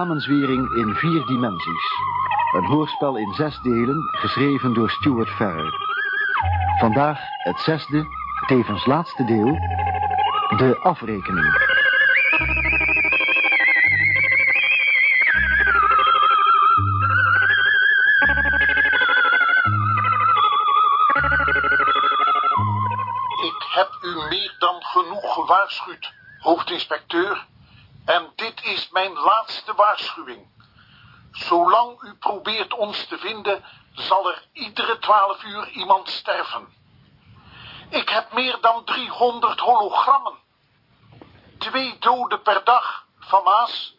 Samenzwering in vier dimensies. Een hoorspel in zes delen, geschreven door Stuart Farrer. Vandaag het zesde, tevens laatste deel, de afrekening. Ik heb u meer dan genoeg gewaarschuwd, hoofdinspecteur. En dit is mijn laatste waarschuwing. Zolang u probeert ons te vinden, zal er iedere twaalf uur iemand sterven. Ik heb meer dan 300 hologrammen. Twee doden per dag, Van Maas.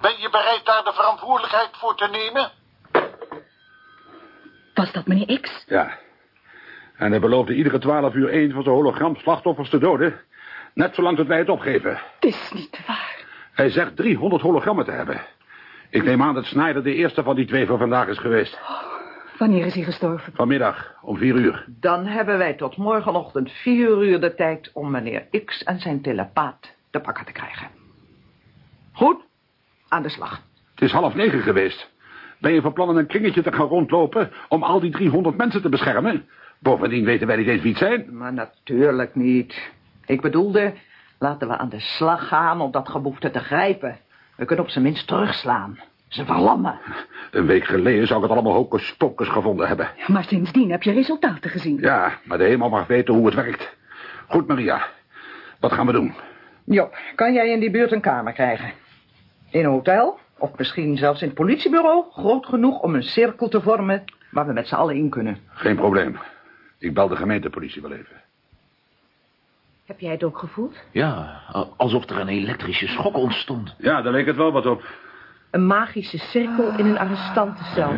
Ben je bereid daar de verantwoordelijkheid voor te nemen? Was dat meneer X? Ja. En hij beloofde iedere twaalf uur één van zijn hologram-slachtoffers te doden. Net zolang tot wij het opgeven. Het is niet waar. Hij zegt 300 hologrammen te hebben. Ik neem aan dat Snyder de eerste van die twee voor vandaag is geweest. Wanneer is hij gestorven? Vanmiddag, om vier uur. Dan hebben wij tot morgenochtend vier uur de tijd om meneer X en zijn telepaat te pakken te krijgen. Goed, aan de slag. Het is half negen geweest. Ben je van plan een kringetje te gaan rondlopen... om al die 300 mensen te beschermen? Bovendien weten wij niet eens wie het zijn. Maar natuurlijk niet. Ik bedoelde, laten we aan de slag gaan om dat geboefte te grijpen. We kunnen op zijn minst terugslaan. Ze verlammen. Een week geleden zou ik het allemaal hocus pocus gevonden hebben. Maar sindsdien heb je resultaten gezien. Ja, maar de hemel mag weten hoe het werkt. Goed, Maria. Wat gaan we doen? Jo, kan jij in die buurt een kamer krijgen? In een hotel, of misschien zelfs in het politiebureau, groot genoeg om een cirkel te vormen waar we met z'n allen in kunnen. Geen probleem. Ik bel de gemeentepolitie wel even. Heb jij het ook gevoeld? Ja, al- alsof er een elektrische schok ontstond. Ja, daar leek het wel wat op. Een magische cirkel in een arrestantencel.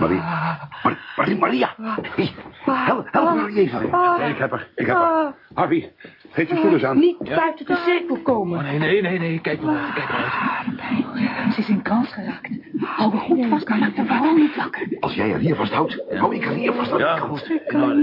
Maria. Mar Maria, Maria. Help, help me even. Nee, ik heb er, ik heb er. Harvey, geef je eens aan. Niet buiten de cirkel komen. Oh, nee, nee, nee, nee, kijk maar uit, kijk maar uit. Ze is in kans geraakt. Hou goed vast, maar laat de vrouw niet wakker. Als jij haar hier vasthoudt, hou ik haar hier vast. Ja, goed. Kom maar.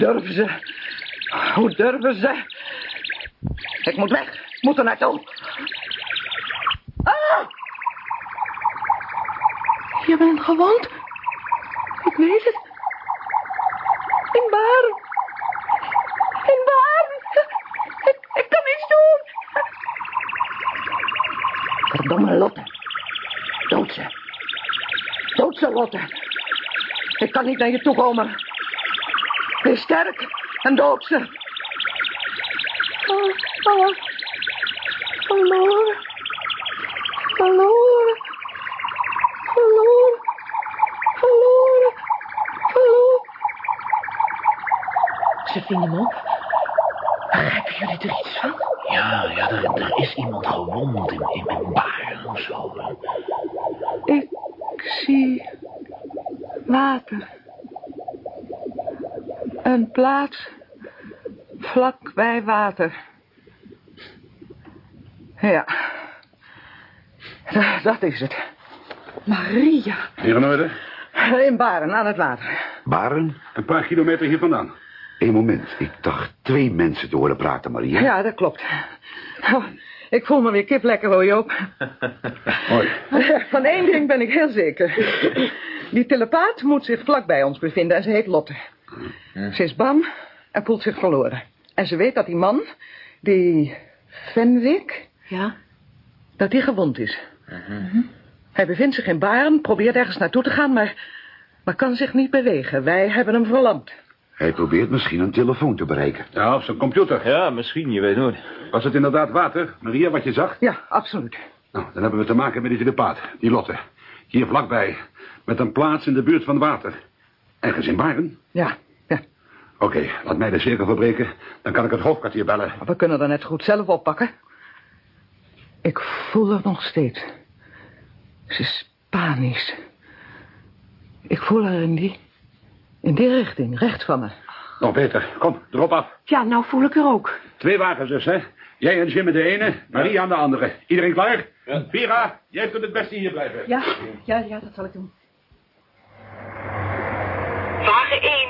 Durven ze? Hoe durven ze? Ik moet weg. Ik moet er naartoe. Ah! Je bent gewond. Ik weet het. In Baren. In Baren. Ik, ik kan niets doen. Verdomme Lotte. Dood ze. Dood ze, Lotte. Ik kan niet naar je toe komen. Wees sterk en dood ze. Oh, oh. Verloren. Verloren. Verloren. Verloren. Verloren. Ze vinden hem op. Begrijpen jullie er iets van? Ja, ja, er, er is iemand gewond in, in mijn baar of zo. Ik zie water. Een plaats vlak bij water. Ja. Da- Dat is het. Maria. Hier in orde? In Baren, aan het water. Baren? Een paar kilometer hier vandaan. Eén moment. Ik dacht twee mensen te horen praten, Maria. Ja, dat klopt. Oh, ik voel me weer kip lekker, hoor Joop. Mooi. Van één ding ben ik heel zeker. Die telepaat moet zich vlak bij ons bevinden en ze heet Lotte. Ze is bang en voelt zich verloren. En ze weet dat die man, die Fenwick, Ja? dat die gewond is. Hij bevindt zich in Baren, probeert ergens naartoe te gaan, maar, maar kan zich niet bewegen. Wij hebben hem verlamd. Hij probeert misschien een telefoon te bereiken. Ja, op zijn computer. Ja, misschien, je weet nooit. Was het inderdaad water, Maria, wat je zag? Ja, absoluut. Nou, dan hebben we te maken met die telepaat, die Lotte. Hier vlakbij, met een plaats in de buurt van water. Ergens in Baren? Ja, ja. Oké, laat mij de cirkel verbreken. Dan kan ik het hoofdkwartier bellen. We kunnen er net goed zelf oppakken. Ik voel haar nog steeds. Ze is panisch. Ik voel haar in die... in die richting, rechts van me. Nog beter. Kom, drop af. Ja, nou voel ik er ook. Twee wagens dus, hè? Jij en Jim met de ene, Marie aan de andere. Iedereen klaar? Ja. Vera, jij kunt het beste hier blijven. Ja, ja, ja, dat zal ik doen. Wagen 1.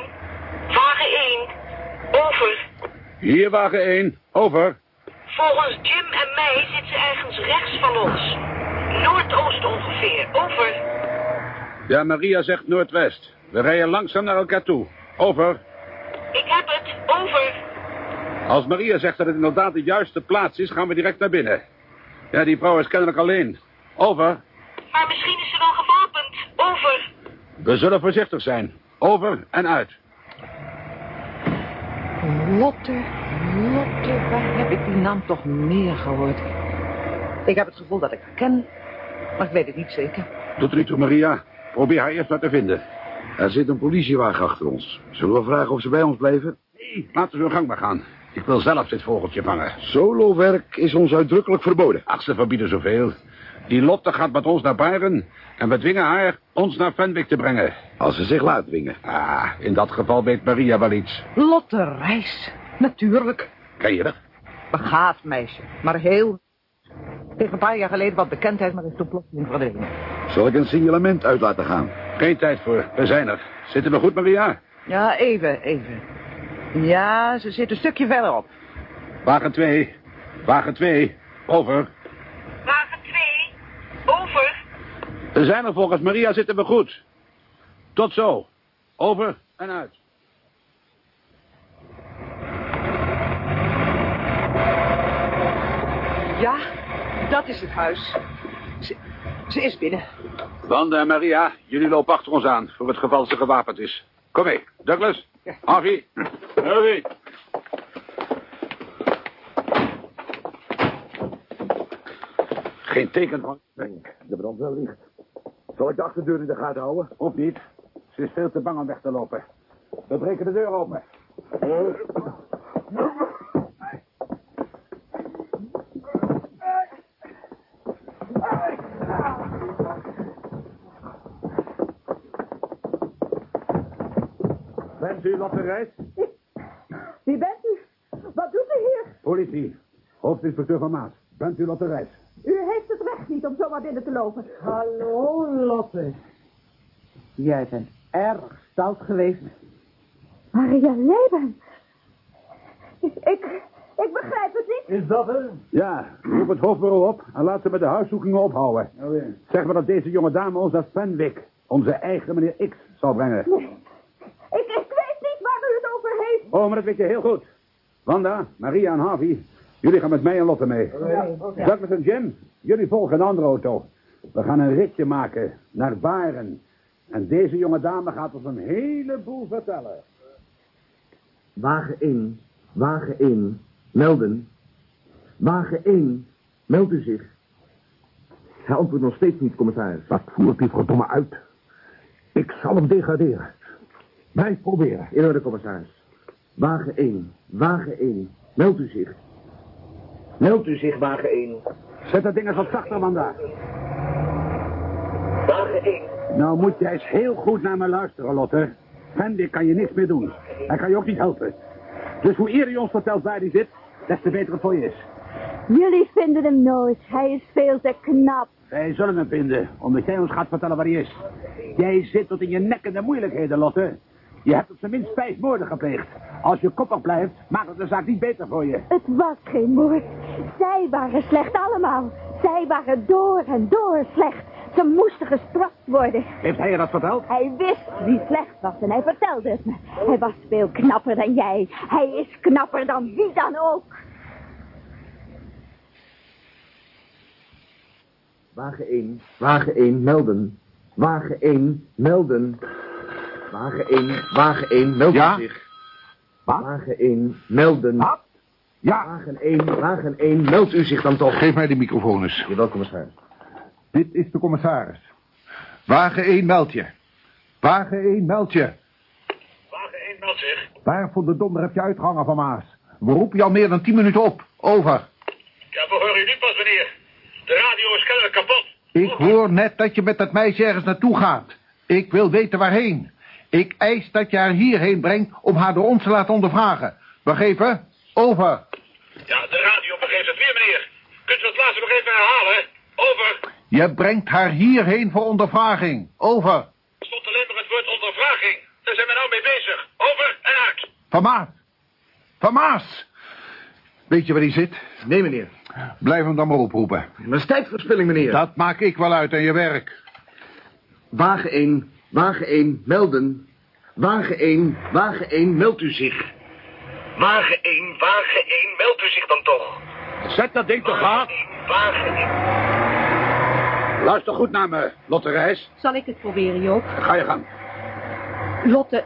Wagen 1. Over. Hier wagen 1. Over. Volgens Jim en mij zit ze ergens rechts van ons. Noordoost ongeveer. Over. Ja, Maria zegt noordwest. We rijden langzaam naar elkaar toe. Over. Ik heb het. Over. Als Maria zegt dat het inderdaad de juiste plaats is, gaan we direct naar binnen. Ja, die vrouw is kennelijk alleen. Over. Maar misschien is ze wel gewapend. Over. We zullen voorzichtig zijn. Over en uit. Lotte, Lotte, waar heb ik die naam toch meer gehoord? Ik heb het gevoel dat ik haar ken, maar ik weet het niet zeker. Doet er niet toe, Maria. Probeer haar eerst maar te vinden. Er zit een politiewagen achter ons. Zullen we vragen of ze bij ons blijven? Nee, laten we hun gang maar gaan. Ik wil zelf dit vogeltje vangen. Solowerk is ons uitdrukkelijk verboden. Ach, ze verbieden zoveel. Die Lotte gaat met ons naar Baren en we dwingen haar ons naar Fenwick te brengen. Als ze zich laat dwingen. Ah, in dat geval weet Maria wel iets. Lotte Reis, natuurlijk. Ken je haar? Begaafd meisje, maar heel... Tegen een paar jaar geleden wat bekendheid, maar is toen plotseling verdwenen. Zal ik een signalement uit laten gaan? Geen tijd voor. We zijn er. Zitten we goed, Maria? Ja, even, even. Ja, ze zit een stukje verderop. Wagen 2. Wagen 2. Over. Wagen 2. Over. We zijn er volgens Maria zitten we goed. Tot zo. Over en uit. Ja, dat is het huis. Ze, ze is binnen. Wanda en Maria, jullie lopen achter ons aan, voor het geval ze gewapend is. Kom mee, Douglas. Harvey. Harvey. Geen teken van... De brand wel licht. Zal ik de achterdeur in de gaten houden? Of niet. Ze is veel te bang om weg te lopen. We breken de deur open. Bent u Lotte Reis? Wie bent u? Wat doet u hier? Politie. Hoofdinspecteur van Maas. Bent u Lotte Reis? U heeft het recht niet om zomaar binnen te lopen. Hallo, Lotte. Jij bent erg stout geweest. Maria Leben. Ik, ik begrijp het niet. Is dat er? Ja, roep het hoofdbureau op en laat ze met de huiszoekingen ophouden. Zeg maar dat deze jonge dame ons naar Fenwick, onze eigen meneer X, zal brengen. Nee. Ik, ik weet niet waar u het over heeft. Oh, maar dat weet je heel goed. Wanda, Maria en Harvey, jullie gaan met mij en Lotte mee. Douglas en Jim, jullie volgen een andere auto. We gaan een ritje maken naar Baren. En deze jonge dame gaat ons een heleboel vertellen. Wagen 1, wagen 1, melden. Wagen 1, meldt u zich. Hij antwoordt nog steeds niet, commissaris. Wat voert die verdomme uit? Ik zal hem degraderen. Blijf proberen. In orde, commissaris. Wagen 1, wagen 1, meldt u zich. Meldt u zich, wagen 1. Zet dat ding eens wat zachter, Wanda. Wagen 1. Nou moet jij eens heel goed naar me luisteren, Lotte. Fenwick kan je niks meer doen. Hij kan je ook niet helpen. Dus hoe eerder je ons vertelt waar hij zit, des te beter het voor je is. Jullie vinden hem nooit. Hij is veel te knap. Wij zullen hem vinden, omdat jij ons gaat vertellen waar hij is. Jij zit tot in je nek in de moeilijkheden, Lotte. Je hebt op zijn minst vijf moorden gepleegd. Als je koppig blijft, maakt het de zaak niet beter voor je. Het was geen moord. Zij waren slecht allemaal. Zij waren door en door slecht. Ze moesten gestraft worden. Heeft hij je dat verteld? Hij wist wie slecht was en hij vertelde het me. Hij was veel knapper dan jij. Hij is knapper dan wie dan ook. Wagen 1, wagen 1, melden. Wagen 1, melden. Wagen 1, wagen 1, meldt Ja? zich. Wat? Wagen 1, melden. Wat? Ja, Wagen 1, wagen 1, meldt u zich dan toch. geef mij de microfoon eens. Jawel, commissaris. Dit is de commissaris. Wagen 1 meld je. Wagen 1 meld je. Wagen 1 meldt zich. Waar voor de donder heb je uitgehangen van Maas? We roepen je al meer dan 10 minuten op. Over. Ja, we horen u nu pas, meneer. De radio is kennelijk kapot. Ik hoor net dat je met dat meisje ergens naartoe gaat. Ik wil weten waarheen. Ik eis dat je haar hierheen brengt om haar door ons te laten ondervragen. Begrepen? Over. Ja, de radio begeeft het weer, meneer. Kunt u het laatste nog even herhalen? Over. Je brengt haar hierheen voor ondervraging. Over. Er stond alleen maar het woord ondervraging. Daar zijn we nou mee bezig. Over en uit. Van Maas. Van Maas. Weet je waar hij zit? Nee, meneer. Blijf hem dan maar oproepen. Dat is tijdverspilling, meneer. Dat maak ik wel uit aan je werk. Wagen 1, wagen 1, melden. Wagen 1, wagen 1, meldt u zich. Wagen 1, wagen 1, meldt u zich dan toch. Zet dat ding toch af. Wagen 1. Luister goed naar me, Lotte Reis. Zal ik het proberen, Joop? Ga je gang. Lotte,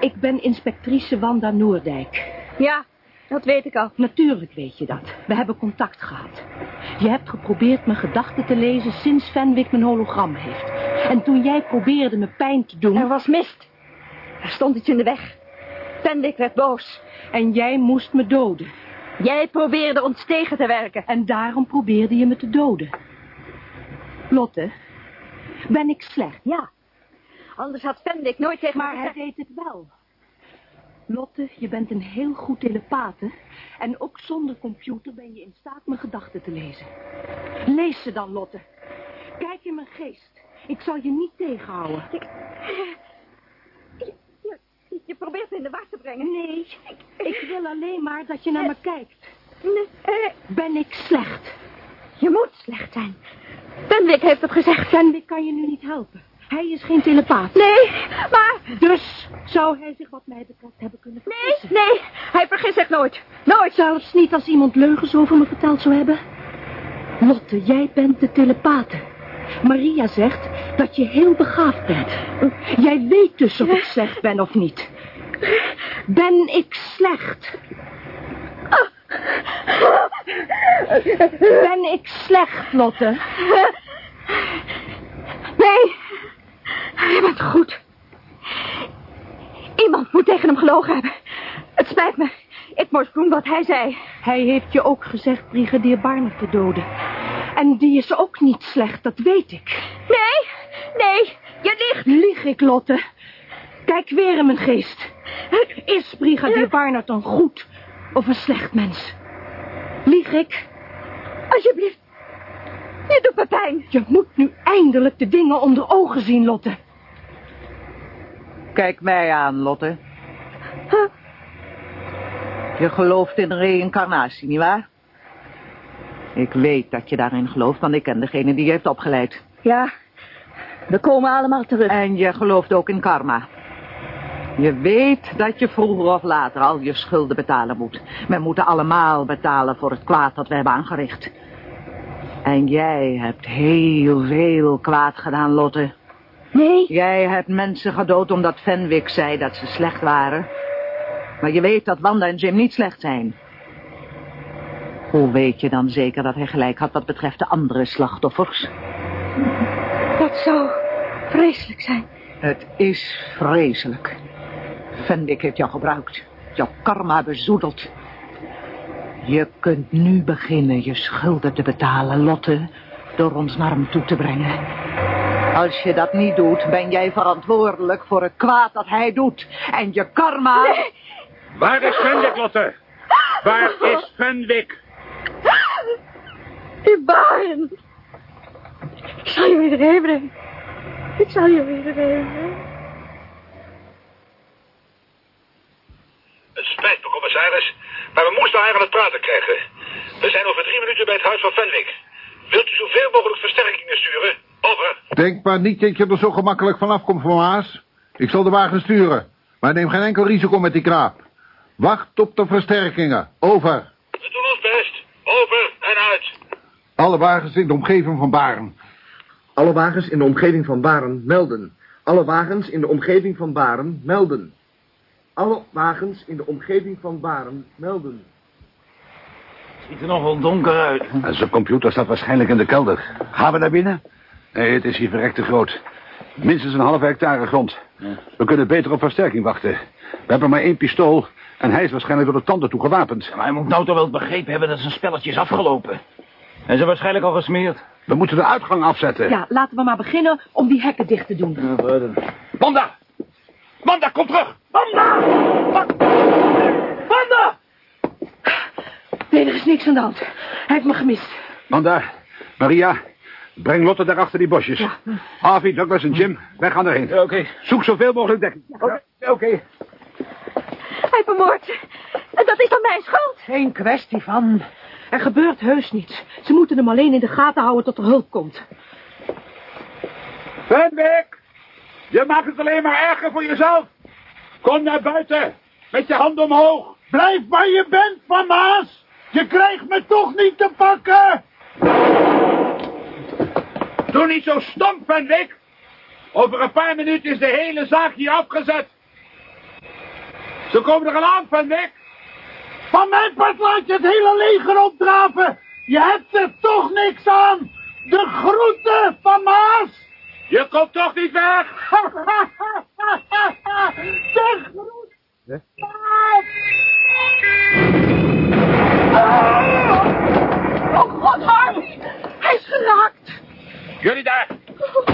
ik ben inspectrice Wanda Noordijk. Ja, dat weet ik al. Natuurlijk weet je dat. We hebben contact gehad. Je hebt geprobeerd mijn gedachten te lezen sinds Fenwick mijn hologram heeft. En toen jij probeerde me pijn te doen... Er was mist. Er stond iets in de weg. Fenwick werd boos. En jij moest me doden. Jij probeerde ons tegen te werken. En daarom probeerde je me te doden. Lotte, ben ik slecht? Ja. Anders had Fenwick nooit tegen Maar me hij deed het wel. Lotte, je bent een heel goed telepathe. En ook zonder computer ben je in staat mijn gedachten te lezen. Lees ze dan, Lotte. Kijk in mijn geest. Ik zal je niet tegenhouden. Je, je, probeert me in de war te brengen. Nee, ik wil alleen maar dat je naar me kijkt. Nee, eh, Ben ik slecht? je moet slecht zijn. Fenwick heeft het gezegd. Fenwick kan je nu niet helpen. Hij is geen telepaat. Nee, maar... Dus zou hij zich wat mij betreft hebben kunnen Nee, vergissen. nee, hij vergist zich nooit. Nooit. Zelfs niet als iemand leugens over me verteld zou hebben. Lotte, jij bent de telepate. Maria zegt dat je heel begaafd bent. Jij weet dus of ik slecht ben of niet. Ben ik slecht? Ben ik slecht, Lotte? Nee, je bent goed. Iemand moet tegen hem gelogen hebben. Het spijt me. Ik moest doen wat hij zei. Hij heeft je ook gezegd brigadier Barner te doden. En die is ook niet slecht, dat weet ik. Nee, nee, je liegt. Lieg ik, Lotte? Kijk weer in mijn geest. Is brigadier Barnard een goed of een slecht mens? Lieg ik? Alsjeblieft. Je doet me pijn. Je moet nu eindelijk de dingen onder ogen zien, Lotte. Kijk mij aan, Lotte. Je gelooft in reïncarnatie, nietwaar? Ik weet dat je daarin gelooft, want ik ken degene die je heeft opgeleid. Ja, we komen allemaal terug. En je gelooft ook in karma. Je weet dat je vroeger of later al je schulden betalen moet. We moeten allemaal betalen voor het kwaad dat we hebben aangericht. En jij hebt heel veel kwaad gedaan, Lotte. Nee, Jij hebt mensen gedood omdat Fenwick zei dat ze slecht waren. Maar je weet dat Wanda en Jim niet slecht zijn. Hoe weet je dan zeker dat hij gelijk had wat betreft de andere slachtoffers? dat zou vreselijk zijn. Het is vreselijk. Fenwick heeft jou gebruikt. Jouw karma bezoedeld. Je kunt nu beginnen je schulden te betalen, Lotte. Door ons naar hem toe te brengen. Als je dat niet doet, ben jij verantwoordelijk voor het kwaad dat hij doet. En je karma... Waar is Fenwick, Lotte? Waar is Fenwick? Die baren. Ik zal je weer brengen. Ik zal je weer heen Het spijt me, commissaris, maar we moesten haar aan het praten krijgen. We zijn over drie minuten bij het huis van Fenwick. Wilt u zoveel mogelijk versterkingen sturen? Over. Denk maar niet dat je er zo gemakkelijk vanaf komt, Van Maas. Ik zal de wagen sturen. Maar neem geen enkel risico met die kraap. Wacht op de versterkingen. Over. We doen ons best. Over en uit. Alle wagens in de omgeving van Baren. Alle wagens in de omgeving van Baren melden. Alle wagens in de omgeving van Baren melden. Alle wagens in de omgeving van Baren melden. Ziet er nog wel donker uit. Zijn computer staat waarschijnlijk in de kelder. Gaan we naar binnen? Nee, het is hier verrekte groot. Minstens een halve hectare grond. We kunnen beter op versterking wachten. We hebben maar één pistool en hij is waarschijnlijk door de tanden toe gewapend. Maar hij moet nou toch wel begrepen hebben dat zijn spelletje is afgelopen. En ze waarschijnlijk al gesmeerd. We moeten de uitgang afzetten. Ja, laten we maar beginnen om die hekken dicht te doen. Wanda! Wanda, kom terug! Wanda! Wanda! Nee, er is niks aan de hand. Hij heeft me gemist. Wanda, Maria, breng Lotte daar achter die bosjes. Ja. Harvey, Douglas en Jim, wij gaan erheen. Oké. Zoek zoveel mogelijk dekking. Oké. Hij vermoordt. En dat is dan mijn schuld. Geen kwestie van. Er gebeurt heus niets. Ze moeten hem alleen in de gaten houden tot er hulp komt. Fenwick! Je maakt het alleen maar erger voor jezelf. Kom naar buiten. Met je hand omhoog. Blijf waar je bent, Van Maas. Je krijgt me toch niet te pakken. Doe niet zo stom, Fenwick. Over een paar minuten is de hele zaak hier afgezet. Ze komen er al aan, Fenwick. Van mijn part laat je het hele leger opdraven. Je hebt er toch niks aan. De groeten, Van Maas. Je komt toch niet weg? De groeten. Oh, God, Harvey! Hij is geraakt! Jullie daar.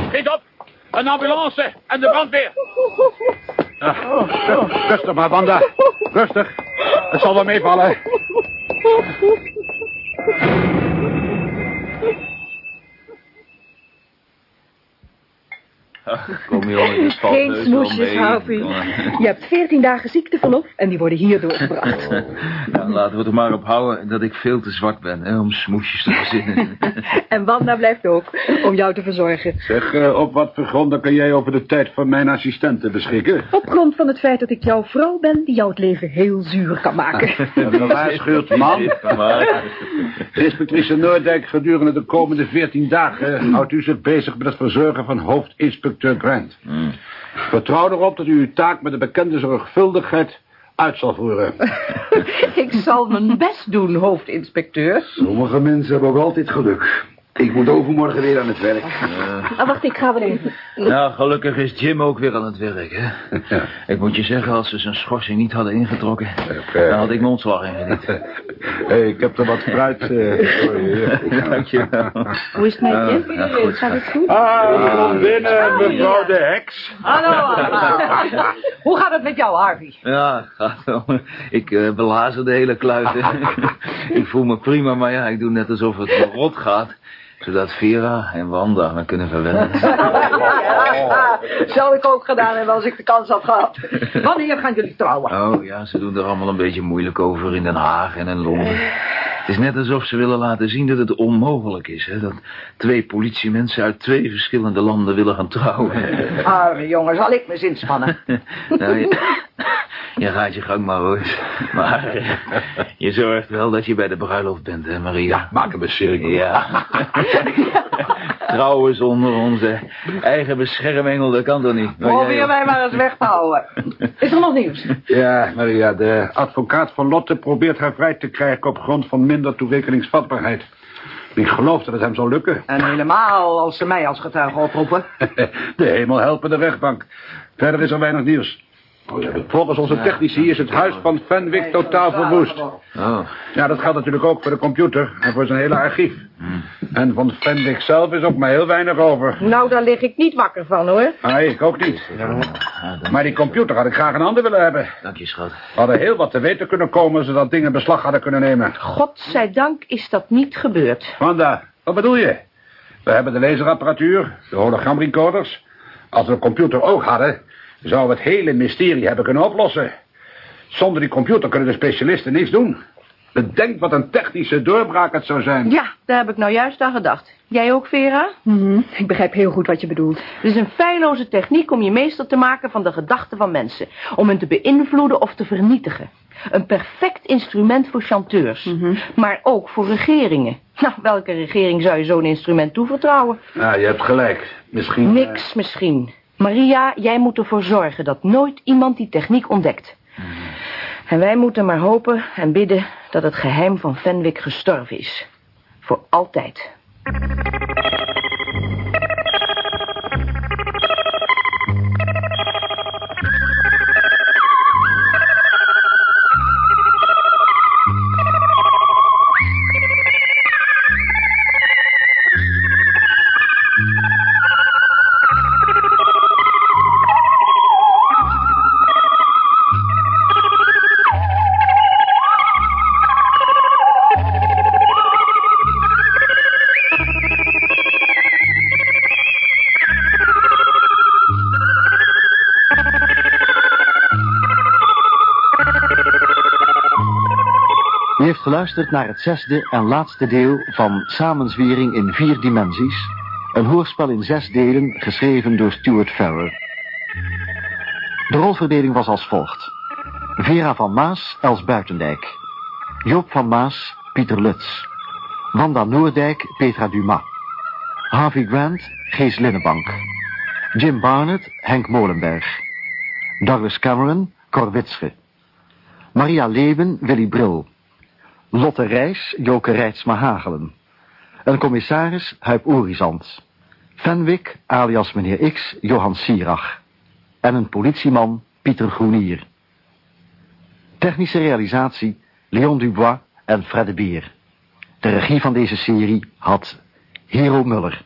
Schiet op. Een ambulance en de brandweer. Ah, rustig maar, Wanda. Rustig. Het zal wel meevallen. Kom jongen, dit valt Geen smoesjes. Harvey. Je hebt veertien dagen ziekteverlof en die worden hier doorgebracht. Nou, laten we het er maar op houden dat ik veel te zwak ben hè, om smoesjes te verzinnen. En Wanda blijft ook om jou te verzorgen. Zeg, eh, op wat voor gronden kan jij over de tijd van mijn assistenten beschikken? Op grond van het feit dat ik jouw vrouw ben die jou het leven heel zuur kan maken. Gewaarschuwd, man. Inspectrice Noordijk, gedurende de komende veertien dagen... houdt u zich bezig met het verzorgen van hoofdinspecteur Grant. Vertrouw erop dat u uw taak met de bekende zorgvuldigheid uit zal voeren. ik zal mijn best doen, hoofdinspecteur. Sommige mensen hebben ook altijd geluk. Ik moet overmorgen weer aan het werk. Ah, wacht, ik ga wel even. nou, gelukkig is Jim ook weer aan het werk, hè. Ik moet je zeggen, als ze zijn schorsing niet hadden ingetrokken... dan had ik mijn ontslag ingediend. Hey, ik heb er wat fruit eh, voor je. Dank je wel. Hoe is het met je? ja, goed. Gaat het goed? Ah, kom binnen, mevrouw de heks. Hallo. Hoe gaat het met jou, Harvey? Ja, gaat wel. Ik eh belazer de hele kluit. hè. ik voel me prima, maar ja, ik doe net alsof het rot gaat. Zodat Vera en Wanda me kunnen verwennen. Zou ik ook gedaan hebben als ik de kans had gehad. Wanneer gaan jullie trouwen? Oh ja, ze doen er allemaal een beetje moeilijk over in Den Haag en in Londen. Het is net alsof ze willen laten zien dat het onmogelijk is, hè. Dat twee politiemensen uit twee verschillende landen willen gaan trouwen. Arme jongen, zal ik me eens inspannen. nou, je, je gaat je gang maar hoor. Maar eh, je zorgt wel dat je bij de bruiloft bent, hè, Maria? Maak hem een cirkel. Ja. Trouwen zonder onze eigen beschermengel, dat kan toch niet? Probeer mij maar eens weg te houden. Is er nog nieuws? Ja, Maria, de advocaat van Lotte probeert haar vrij te krijgen op grond van minder toerekeningsvatbaarheid. Ik geloof dat het hem zal lukken. En helemaal als ze mij als getuige oproepen. De hemel helpen de rechtbank. Verder is er weinig nieuws. Volgens onze technici is het huis van Fenwick totaal verwoest. Oh. Ja, dat geldt natuurlijk ook voor de computer en voor zijn hele archief. En van Fenwick zelf is ook maar heel weinig over. Nou, daar lig ik niet wakker van, hoor. Ah, ik ook niet. Maar die computer had ik graag in handen willen hebben. Dank je, schat. We hadden heel wat te weten kunnen komen... zodat dingen in beslag hadden kunnen nemen. Godzijdank is dat niet gebeurd. Wanda, wat bedoel je? We hebben de laserapparatuur, de hologramrecorders. Als we een computer ook hadden... zouden we het hele mysterie hebben kunnen oplossen. Zonder die computer kunnen de specialisten niets doen. Bedenk wat een technische doorbraak het zou zijn. Ja, daar heb ik nou juist aan gedacht. Jij ook, Vera? Mhm, Ik begrijp heel goed wat je bedoelt. Het is een feilloze techniek om je meester te maken van de gedachten van mensen. Om hen te beïnvloeden of te vernietigen. Een perfect instrument voor chanteurs. Maar ook voor regeringen. Nou, welke regering zou je zo'n instrument toevertrouwen? Ja, je hebt gelijk. Misschien... eh, Niks misschien. Maria, jij moet ervoor zorgen dat nooit iemand die techniek ontdekt. En wij moeten maar hopen en bidden dat het geheim van Fenwick gestorven is. Voor altijd. Geluisterd naar het zesde en laatste deel van Samenzwering in vier dimensies. Een hoorspel in zes delen, geschreven door Stuart Farrer. De rolverdeling was als volgt. Vera van Maas, Els Buitendijk. Joop van Maas, Pieter Lutz. Wanda Noordijk, Petra Dumas. Harvey Grant, Gees Linnebank. Jim Barnett, Henk Molenberg. Douglas Cameron, Cor Witsche. Maria Leeuwen, Willy Bril. Lotte Reis, Joke Rijtsma Hagelen. Een commissaris, Huip Orizant. Fenwick, alias meneer X, Johan Sierach. En een politieman, Pieter Groenier. Technische realisatie, Leon Dubois en Fred de Beer. De regie van deze serie had Hero Muller.